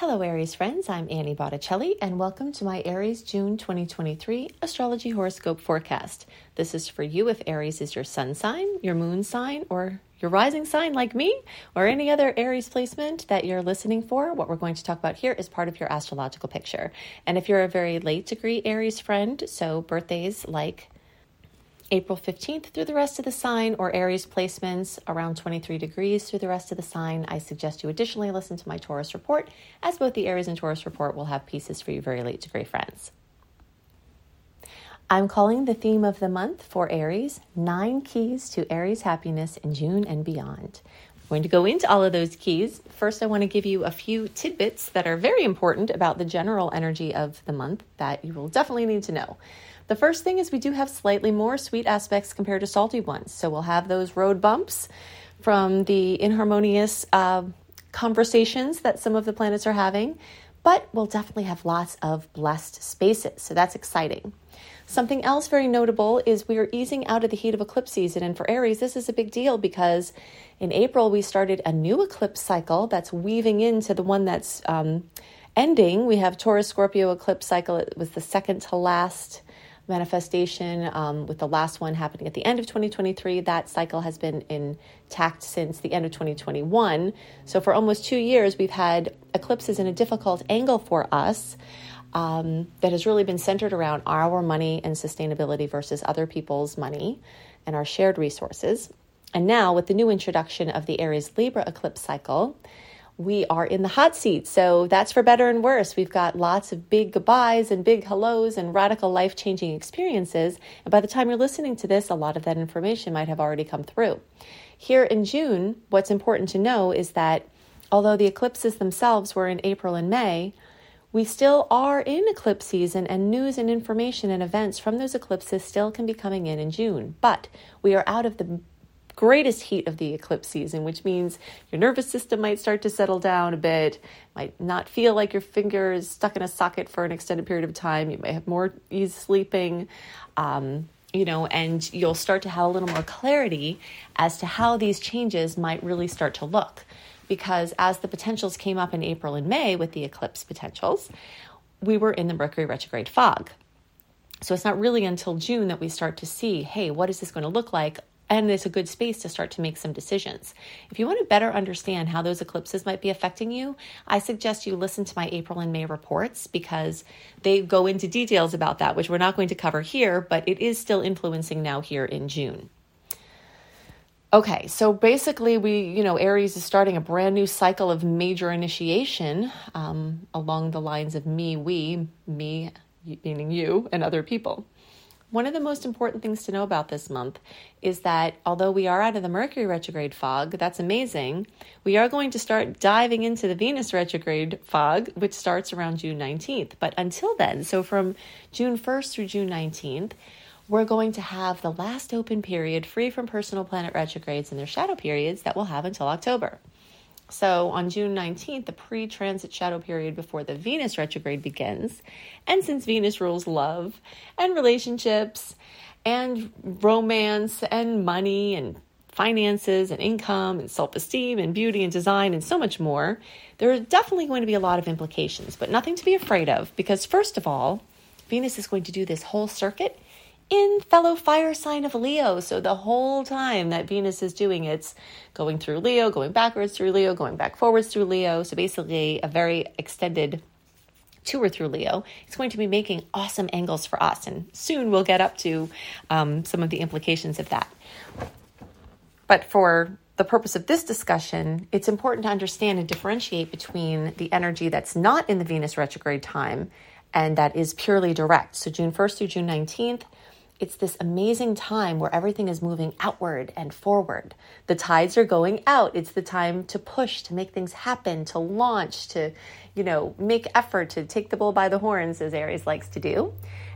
Hello, Aries friends. I'm Annie Botticelli, and welcome to my Aries June 2023 astrology horoscope forecast. This is for you if Aries is your sun sign, your moon sign, or your rising sign like me, or any other Aries placement that you're listening for. What we're going to talk about here is part of your astrological picture. And if you're a very late degree Aries friend, so birthdays like April 15th through the rest of the sign, or Aries placements around 23 degrees through the rest of the sign. I suggest you additionally listen to my Taurus report, as both the Aries and Taurus report will have pieces for you very late degree friends. I'm calling the theme of the month for Aries Nine Keys to Aries Happiness in June and Beyond. I'm going to go into all of those keys. First, I want to give you a few tidbits that are very important about the general energy of the month that you will definitely need to know. The first thing is we do have slightly more sweet aspects compared to salty ones. So we'll have those road bumps from the inharmonious uh, conversations that some of the planets are having, but we'll definitely have lots of blessed spaces. So that's exciting. Something else very notable is we are easing out of the heat of eclipse season. And for Aries, this is a big deal because in April we started a new eclipse cycle that's weaving into the one that's um, ending. We have Taurus Scorpio eclipse cycle. It was the second to last manifestation, um, with the last one happening at the end of 2023. That cycle has been intact since the end of 2021. So, for almost two years, we've had eclipses in a difficult angle for us um, that has really been centered around our money and sustainability versus other people's money and our shared resources. And now, with the new introduction of the Aries Libra eclipse cycle, we are in the hot seat. So that's for better and worse. We've got lots of big goodbyes and big hellos and radical life changing experiences. And by the time you're listening to this, a lot of that information might have already come through. Here in June, what's important to know is that although the eclipses themselves were in April and May, we still are in eclipse season, and news and information and events from those eclipses still can be coming in in June. But we are out of the greatest heat of the eclipse season, which means your nervous system might start to settle down a bit, might not feel like your finger is stuck in a socket for an extended period of time. You may have more ease sleeping. Um, you know, and you'll start to have a little more clarity as to how these changes might really start to look. Because as the potentials came up in April and May with the eclipse potentials, we were in the Mercury retrograde fog. So it's not really until June that we start to see, hey, what is this going to look like and it's a good space to start to make some decisions. If you want to better understand how those eclipses might be affecting you, I suggest you listen to my April and May reports because they go into details about that, which we're not going to cover here, but it is still influencing now here in June. Okay, so basically, we, you know, Aries is starting a brand new cycle of major initiation um, along the lines of me, we, me, meaning you, and other people. One of the most important things to know about this month is that although we are out of the Mercury retrograde fog, that's amazing, we are going to start diving into the Venus retrograde fog, which starts around June 19th. But until then, so from June 1st through June 19th, we're going to have the last open period free from personal planet retrogrades and their shadow periods that we'll have until October. So on June 19th, the pre transit shadow period before the Venus retrograde begins. And since Venus rules love and relationships and romance and money and finances and income and self esteem and beauty and design and so much more, there are definitely going to be a lot of implications, but nothing to be afraid of because, first of all, Venus is going to do this whole circuit in fellow fire sign of Leo. So the whole time that Venus is doing it's going through Leo, going backwards through Leo, going back forwards through Leo. So basically a very extended tour through Leo. It's going to be making awesome angles for us. And soon we'll get up to um, some of the implications of that. But for the purpose of this discussion, it's important to understand and differentiate between the energy that's not in the Venus retrograde time and that is purely direct. So June 1st through June 19th, it's this amazing time where everything is moving outward and forward. The tides are going out. It's the time to push, to make things happen, to launch, to, you know, make effort to take the bull by the horns, as Aries likes to do.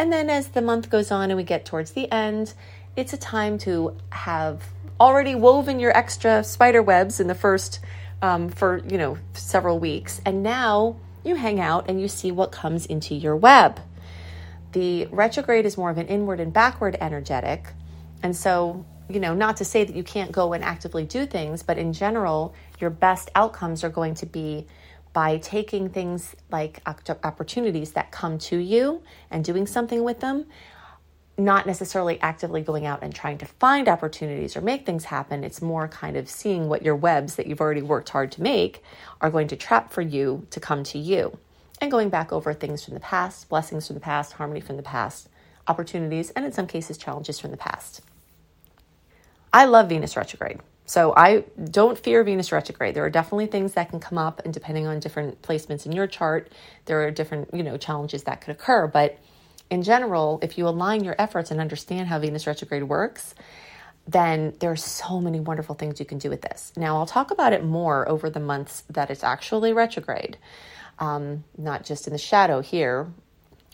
And then as the month goes on and we get towards the end, it's a time to have already woven your extra spider webs in the first, um, for, you know, several weeks. And now you hang out and you see what comes into your web. The retrograde is more of an inward and backward energetic. And so, you know, not to say that you can't go and actively do things, but in general, your best outcomes are going to be by taking things like opportunities that come to you and doing something with them, not necessarily actively going out and trying to find opportunities or make things happen. It's more kind of seeing what your webs that you've already worked hard to make are going to trap for you to come to you. And going back over things from the past, blessings from the past, harmony from the past, opportunities, and in some cases, challenges from the past. I love Venus retrograde. So I don't fear Venus retrograde. There are definitely things that can come up, and depending on different placements in your chart, there are different you know challenges that could occur. But in general, if you align your efforts and understand how Venus retrograde works, then there are so many wonderful things you can do with this. Now I'll talk about it more over the months that it's actually retrograde, um, not just in the shadow here.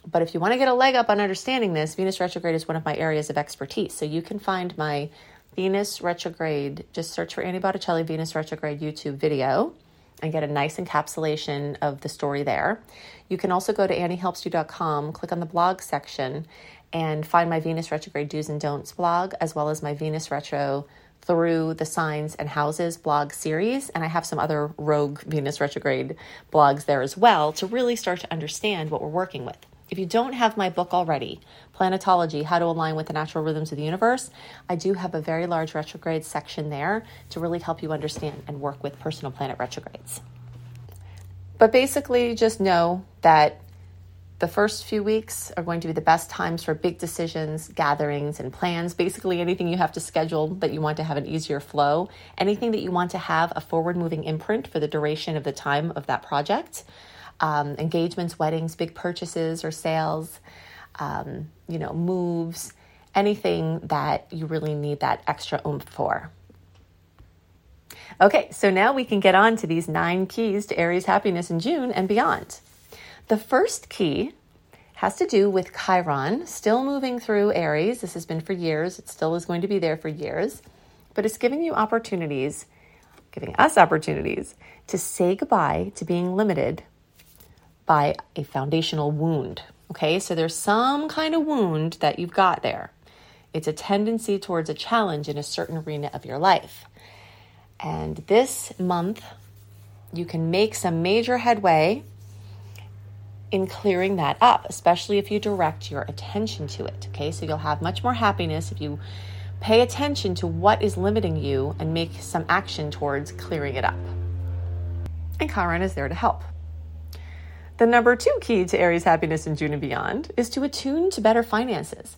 But if you want to get a leg up on understanding this, Venus retrograde is one of my areas of expertise. So you can find my Venus retrograde, just search for Annie Botticelli Venus retrograde YouTube video and get a nice encapsulation of the story there. You can also go to anniehelpsyou.com, click on the blog section, and find my Venus retrograde do's and don'ts blog, as well as my Venus retro through the signs and houses blog series. And I have some other rogue Venus retrograde blogs there as well to really start to understand what we're working with. If you don't have my book already, Planetology How to Align with the Natural Rhythms of the Universe, I do have a very large retrograde section there to really help you understand and work with personal planet retrogrades. But basically, just know that the first few weeks are going to be the best times for big decisions, gatherings, and plans. Basically, anything you have to schedule that you want to have an easier flow, anything that you want to have a forward moving imprint for the duration of the time of that project um, engagements, weddings, big purchases or sales, um, you know, moves, anything that you really need that extra oomph for. Okay, so now we can get on to these nine keys to Aries happiness in June and beyond. The first key has to do with Chiron, still moving through Aries. This has been for years, it still is going to be there for years, but it's giving you opportunities, giving us opportunities to say goodbye to being limited by a foundational wound. Okay, so there's some kind of wound that you've got there. It's a tendency towards a challenge in a certain arena of your life. And this month, you can make some major headway in clearing that up, especially if you direct your attention to it. Okay, so you'll have much more happiness if you pay attention to what is limiting you and make some action towards clearing it up. And Chiron is there to help. The number two key to Aries happiness in June and beyond is to attune to better finances.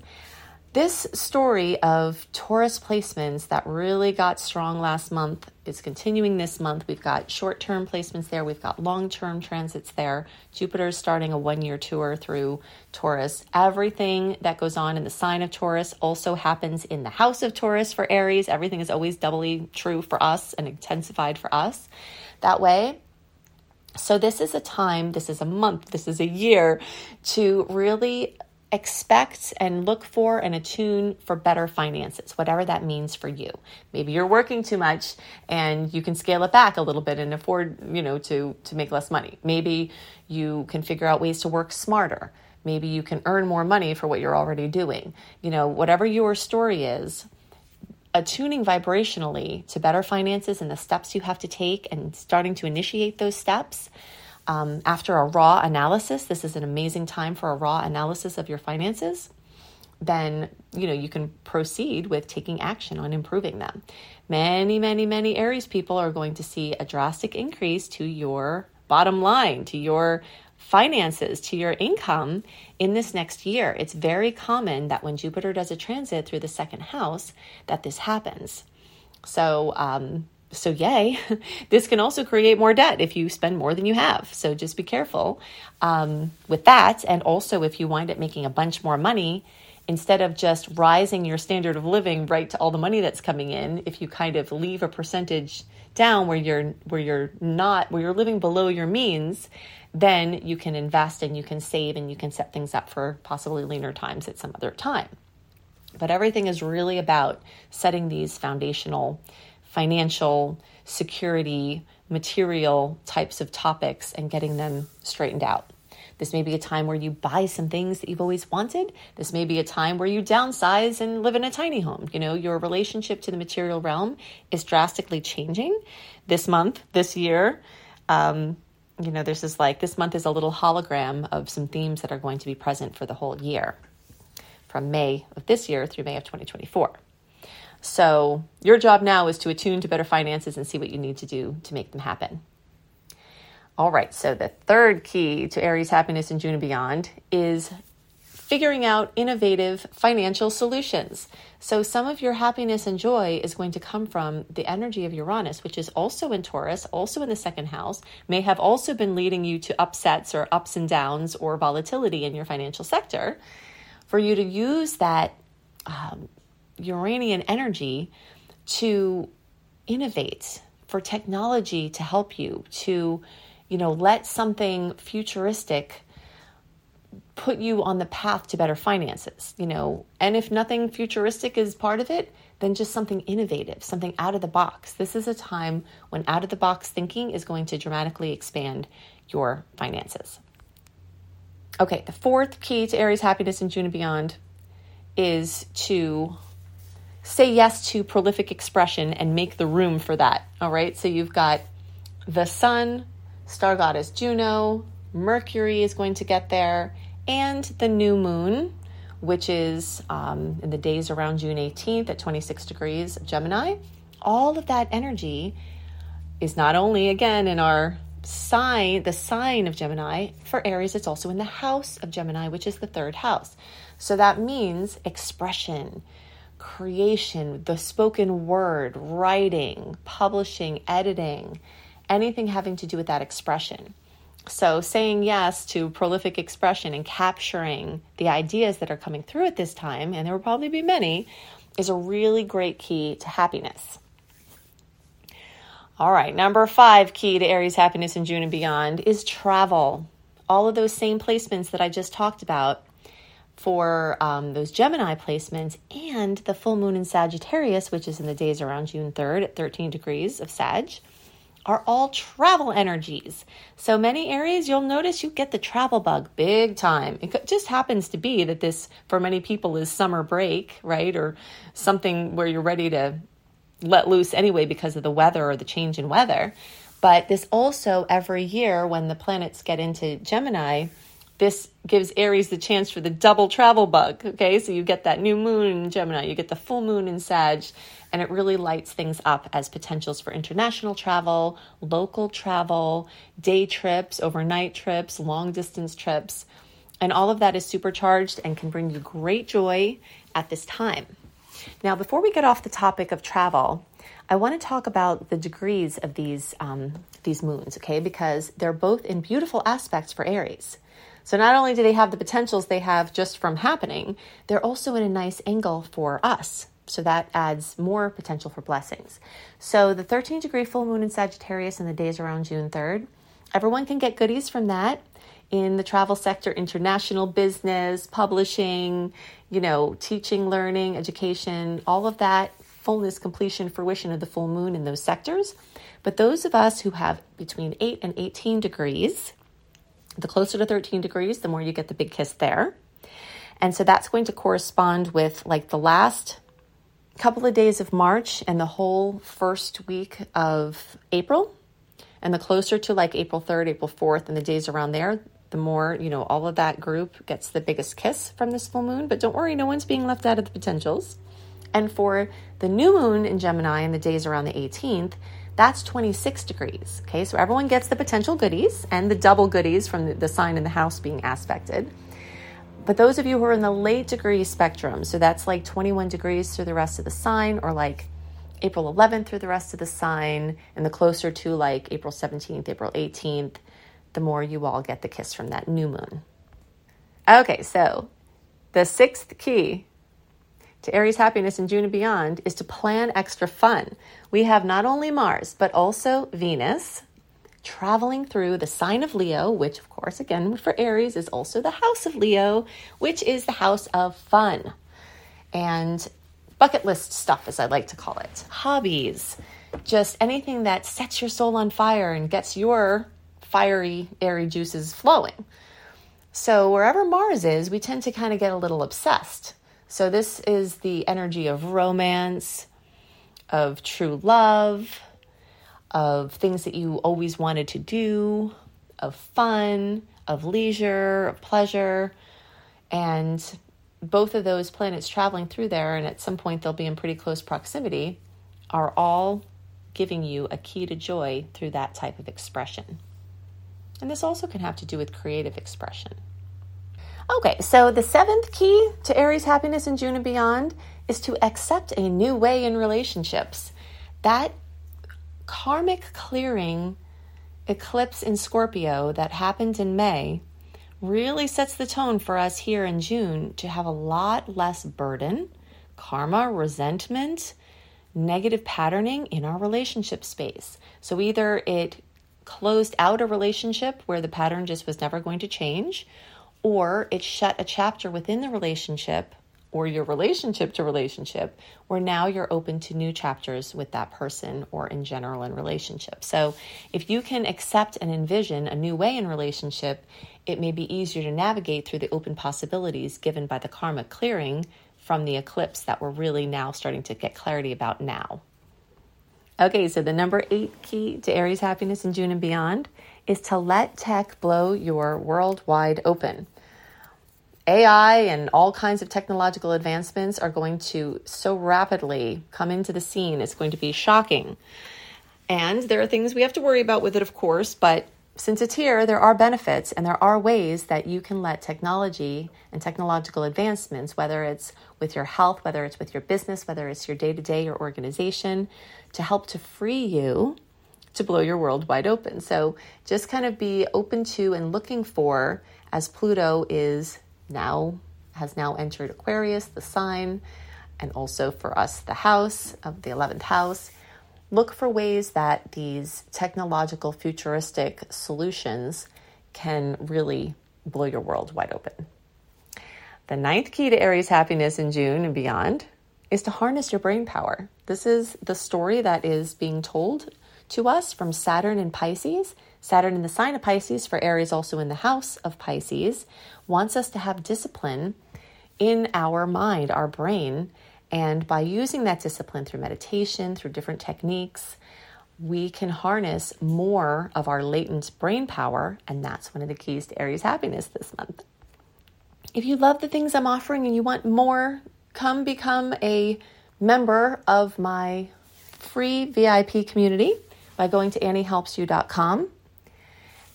This story of Taurus placements that really got strong last month is continuing this month. We've got short term placements there, we've got long term transits there. Jupiter is starting a one year tour through Taurus. Everything that goes on in the sign of Taurus also happens in the house of Taurus for Aries. Everything is always doubly true for us and intensified for us. That way, so, this is a time, this is a month, this is a year to really expect and look for and attune for better finances, whatever that means for you. Maybe you're working too much and you can scale it back a little bit and afford, you know, to to make less money. Maybe you can figure out ways to work smarter. Maybe you can earn more money for what you're already doing. You know, whatever your story is, attuning vibrationally to better finances and the steps you have to take and starting to initiate those steps. Um, after a raw analysis, this is an amazing time for a raw analysis of your finances. Then you know you can proceed with taking action on improving them. Many, many, many Aries people are going to see a drastic increase to your bottom line, to your finances, to your income in this next year. It's very common that when Jupiter does a transit through the second house, that this happens. So, um, so yay, this can also create more debt if you spend more than you have. So just be careful um, with that. And also, if you wind up making a bunch more money, instead of just rising your standard of living right to all the money that's coming in, if you kind of leave a percentage down where you're where you're not where you're living below your means, then you can invest and you can save and you can set things up for possibly leaner times at some other time. But everything is really about setting these foundational financial security material types of topics and getting them straightened out. This may be a time where you buy some things that you've always wanted. This may be a time where you downsize and live in a tiny home. You know, your relationship to the material realm is drastically changing this month, this year. Um, you know, this like, this month is a little hologram of some themes that are going to be present for the whole year from May of this year through May of 2024. So, your job now is to attune to better finances and see what you need to do to make them happen. All right, so the third key to Aries happiness in June and beyond is figuring out innovative financial solutions. So, some of your happiness and joy is going to come from the energy of Uranus, which is also in Taurus, also in the second house, may have also been leading you to upsets or ups and downs or volatility in your financial sector. For you to use that um, Uranian energy to innovate, for technology to help you, to, you know, let something futuristic put you on the path to better finances, you know. And if nothing futuristic is part of it, then just something innovative, something out of the box. This is a time when out of the box thinking is going to dramatically expand your finances. Okay, the fourth key to Aries happiness in June and beyond is to say yes to prolific expression and make the room for that. All right, so you've got the sun, star goddess Juno, Mercury is going to get there, and the new moon, which is um, in the days around June 18th at 26 degrees Gemini. All of that energy is not only, again, in our sign, the sign of Gemini, for Aries, it's also in the house of Gemini, which is the third house. So that means expression, creation, the spoken word, writing, publishing, editing, anything having to do with that expression. So, saying yes to prolific expression and capturing the ideas that are coming through at this time, and there will probably be many, is a really great key to happiness. All right, number five key to Aries happiness in June and beyond is travel. All of those same placements that I just talked about for um, those Gemini placements and the full moon in Sagittarius, which is in the days around June 3rd at 13 degrees of Sag are all travel energies. So many Aries, you'll notice you get the travel bug big time. It just happens to be that this, for many people, is summer break, right? Or something where you're ready to let loose anyway because of the weather or the change in weather. But this also, every year when the planets get into Gemini, this gives Aries the chance for the double travel bug. Okay, so you get that new moon in Gemini, you get the full moon in Sag, and it really lights things up as potentials for international travel, local travel, day trips, overnight trips, long distance trips. And all of that is supercharged and can bring you great joy at this time. Now, before we get off the topic of travel, I want to talk about the degrees of these um, these moons, okay? Because they're both in beautiful aspects for Aries. So not only do they have the potentials they have just from happening, they're also in a nice angle for us. So that adds more potential for blessings. So the 13 degree full moon in Sagittarius in the days around June 3rd, everyone can get goodies from that in the travel sector, international business, publishing, you know, teaching, learning, education, all of that fullness, completion, fruition of the full moon in those sectors. But those of us who have between 8 and 18 degrees, the closer to 13 degrees, the more you get the big kiss there. And so that's going to correspond with like the last couple of days of March and the whole first week of April. And the closer to like April 3rd, April 4th, and the days around there, the more, you know, all of that group gets the biggest kiss from this full moon. But don't worry, no one's being left out of the potentials. And for the new moon in Gemini and the days around the 18th, that's 26 degrees. Okay, so everyone gets the potential goodies and the double goodies from the, sign in the house being aspected. But those of you who are in the late degree spectrum, so that's like 21 degrees through the rest of the sign, or like April 11th through the rest of the sign, and the closer to like April 17th, April 18th, the more you all get the kiss from that new moon. Okay, so the sixth key to Aries happiness in June and beyond is to plan extra fun. We have not only Mars, but also Venus, traveling through the sign of Leo, which, of course, again, for Aries is also the house of Leo, which is the house of fun and bucket list stuff, as I like to call it, hobbies, just anything that sets your soul on fire and gets your fiery, airy juices flowing. So, wherever Mars is, we tend to kind of get a little obsessed. So, this is the energy of romance, of true love of things that you always wanted to do, of fun, of leisure, of pleasure. And both of those planets traveling through there, and at some point they'll be in pretty close proximity, are all giving you a key to joy through that type of expression. And this also can have to do with creative expression. Okay, so the seventh key to Aries happiness in June and beyond is to accept a new way in relationships. That karmic clearing eclipse in Scorpio that happened in May really sets the tone for us here in June to have a lot less burden, karma, resentment, negative patterning in our relationship space. So either it closed out a relationship where the pattern just was never going to change, or it shut a chapter within the relationship or your relationship to relationship where now you're open to new chapters with that person or in general in relationship. So if you can accept and envision a new way in relationship, it may be easier to navigate through the open possibilities given by the karma clearing from the eclipse that we're really now starting to get clarity about now. Okay, so the number eight key to Aries happiness in June and beyond is to let tech blow your world wide open. AI and all kinds of technological advancements are going to so rapidly come into the scene. It's going to be shocking. And there are things we have to worry about with it, of course, but since it's here, there are benefits and there are ways that you can let technology and technological advancements, whether it's with your health, whether it's with your business, whether it's your day to day, your organization, to help to free you to blow your world wide open. So just kind of be open to and looking for, as Pluto is now, has now entered Aquarius, the sign, and also for us, the house of the 11th house look for ways that these technological futuristic solutions can really blow your world wide open. The ninth key to Aries happiness in June and beyond is to harness your brain power. This is the story that is being told to us from Saturn and Pisces. Saturn in the sign of Pisces, for Aries also in the house of Pisces, wants us to have discipline in our mind, our brain, and by using that discipline through meditation, through different techniques, we can harness more of our latent brain power. And that's one of the keys to Aries happiness this month. If you love the things I'm offering and you want more, come become a member of my free VIP community by going to anniehelpsyou.com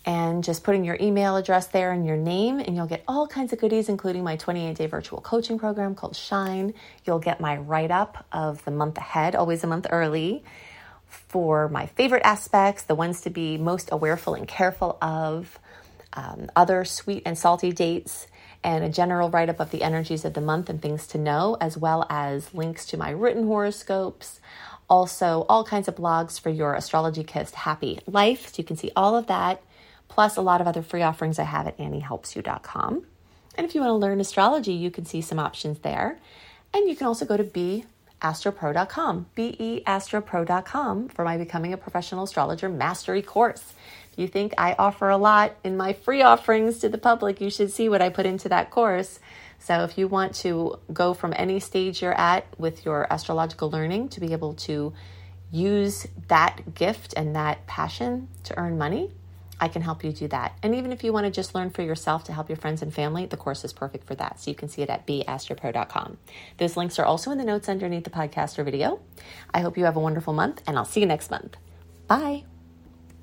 and just putting your email address there and your name, and you'll get all kinds of goodies, including my 28 day virtual coaching program called Shine. You'll get my write up of the month ahead, always a month early, for my favorite aspects, the ones to be most awareful and careful of, um, other sweet and salty dates. And a general write up of the energies of the month and things to know, as well as links to my written horoscopes, also all kinds of blogs for your astrology kissed happy life. So you can see all of that plus a lot of other free offerings I have at anniehelpsyou.com. And if you want to learn astrology, you can see some options there. And you can also go to beastropro.com, beastropro.com for my Becoming a Professional Astrologer Mastery course. If you think I offer a lot in my free offerings to the public, you should see what I put into that course. So if you want to go from any stage you're at with your astrological learning to be able to use that gift and that passion to earn money, I can help you do that. And even if you want to just learn for yourself to help your friends and family, the course is perfect for that. So you can see it at beastropro.com. Those links are also in the notes underneath the podcast or video. I hope you have a wonderful month, and I'll see you next month. Bye.